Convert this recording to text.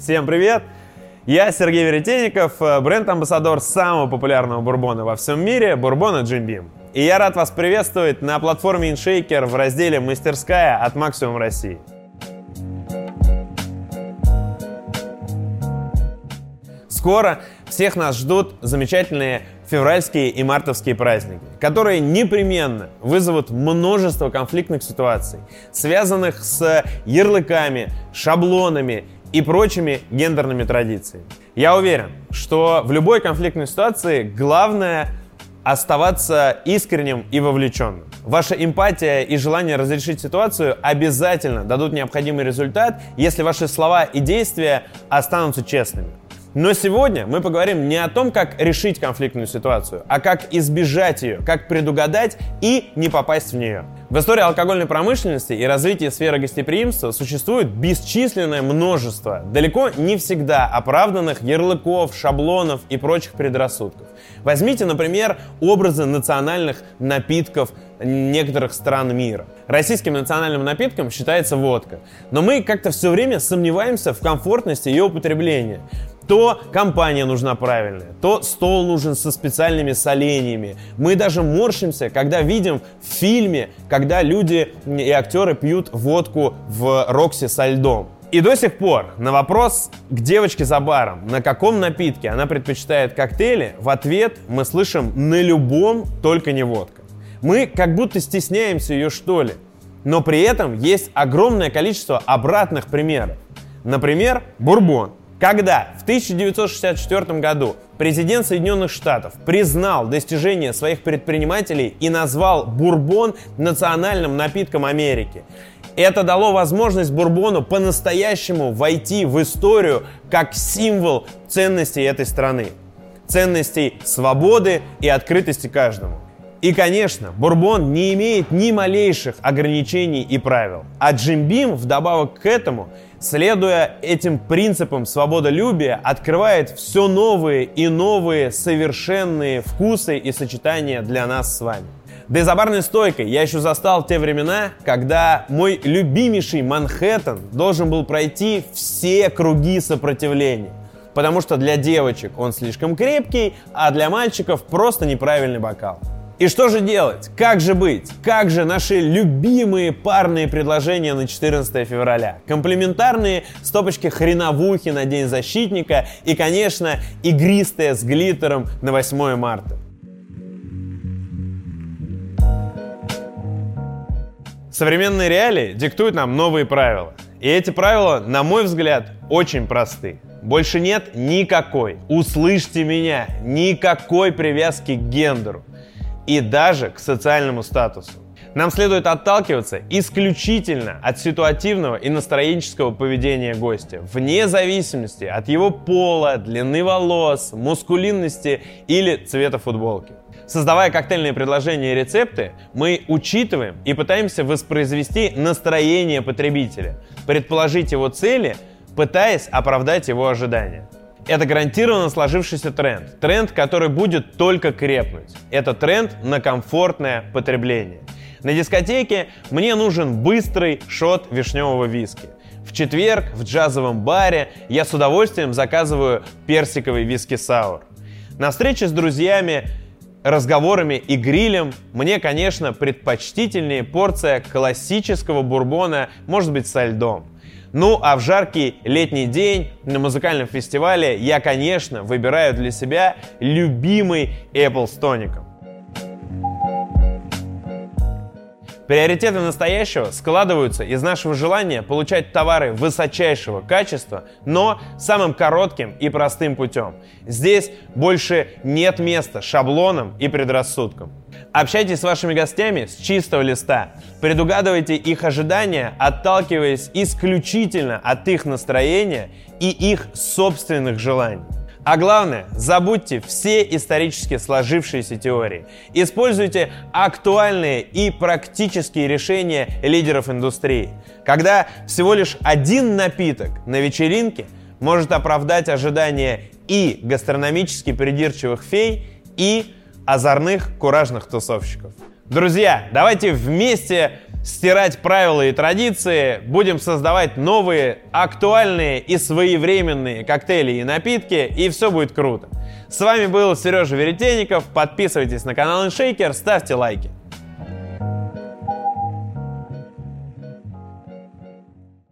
Всем привет! Я Сергей Веретенников, э, бренд-амбассадор самого популярного бурбона во всем мире, бурбона Jim Beam. И я рад вас приветствовать на платформе InShaker в разделе «Мастерская» от Максимум России. Скоро всех нас ждут замечательные февральские и мартовские праздники, которые непременно вызовут множество конфликтных ситуаций, связанных с ярлыками, шаблонами и прочими гендерными традициями. Я уверен, что в любой конфликтной ситуации главное оставаться искренним и вовлеченным. Ваша эмпатия и желание разрешить ситуацию обязательно дадут необходимый результат, если ваши слова и действия останутся честными. Но сегодня мы поговорим не о том, как решить конфликтную ситуацию, а как избежать ее, как предугадать и не попасть в нее. В истории алкогольной промышленности и развития сферы гостеприимства существует бесчисленное множество, далеко не всегда оправданных ярлыков, шаблонов и прочих предрассудков. Возьмите, например, образы национальных напитков некоторых стран мира. Российским национальным напитком считается водка. Но мы как-то все время сомневаемся в комфортности ее употребления то компания нужна правильная, то стол нужен со специальными соленьями. Мы даже морщимся, когда видим в фильме, когда люди и актеры пьют водку в Роксе со льдом. И до сих пор на вопрос к девочке за баром, на каком напитке она предпочитает коктейли, в ответ мы слышим на любом, только не водка. Мы как будто стесняемся ее что ли. Но при этом есть огромное количество обратных примеров. Например, бурбон. Когда в 1964 году президент Соединенных Штатов признал достижения своих предпринимателей и назвал бурбон национальным напитком Америки. Это дало возможность бурбону по-настоящему войти в историю как символ ценностей этой страны. Ценностей свободы и открытости каждому. И, конечно, бурбон не имеет ни малейших ограничений и правил. А Джимбим вдобавок к этому – следуя этим принципам свободолюбия, открывает все новые и новые совершенные вкусы и сочетания для нас с вами. Да и за барной стойкой я еще застал те времена, когда мой любимейший Манхэттен должен был пройти все круги сопротивления. Потому что для девочек он слишком крепкий, а для мальчиков просто неправильный бокал. И что же делать? Как же быть? Как же наши любимые парные предложения на 14 февраля? Комплементарные стопочки хреновухи на День защитника и, конечно, игристые с глиттером на 8 марта. Современные реалии диктуют нам новые правила. И эти правила, на мой взгляд, очень просты. Больше нет никакой, услышьте меня, никакой привязки к гендеру и даже к социальному статусу. Нам следует отталкиваться исключительно от ситуативного и настроенческого поведения гостя, вне зависимости от его пола, длины волос, мускулинности или цвета футболки. Создавая коктейльные предложения и рецепты, мы учитываем и пытаемся воспроизвести настроение потребителя, предположить его цели, пытаясь оправдать его ожидания. Это гарантированно сложившийся тренд. Тренд, который будет только крепнуть. Это тренд на комфортное потребление. На дискотеке мне нужен быстрый шот вишневого виски. В четверг в джазовом баре я с удовольствием заказываю персиковый виски-саур. На встрече с друзьями разговорами и грилем мне, конечно, предпочтительнее порция классического бурбона, может быть, со льдом. Ну, а в жаркий летний день на музыкальном фестивале я, конечно, выбираю для себя любимый Apple с тоником. Приоритеты настоящего складываются из нашего желания получать товары высочайшего качества, но самым коротким и простым путем. Здесь больше нет места шаблонам и предрассудкам. Общайтесь с вашими гостями с чистого листа. Предугадывайте их ожидания, отталкиваясь исключительно от их настроения и их собственных желаний. А главное, забудьте все исторически сложившиеся теории. Используйте актуальные и практические решения лидеров индустрии. Когда всего лишь один напиток на вечеринке может оправдать ожидания и гастрономически придирчивых фей, и озорных, куражных тусовщиков. Друзья, давайте вместе стирать правила и традиции, будем создавать новые, актуальные и своевременные коктейли и напитки, и все будет круто. С вами был Сережа Веретенников, подписывайтесь на канал InShaker, ставьте лайки.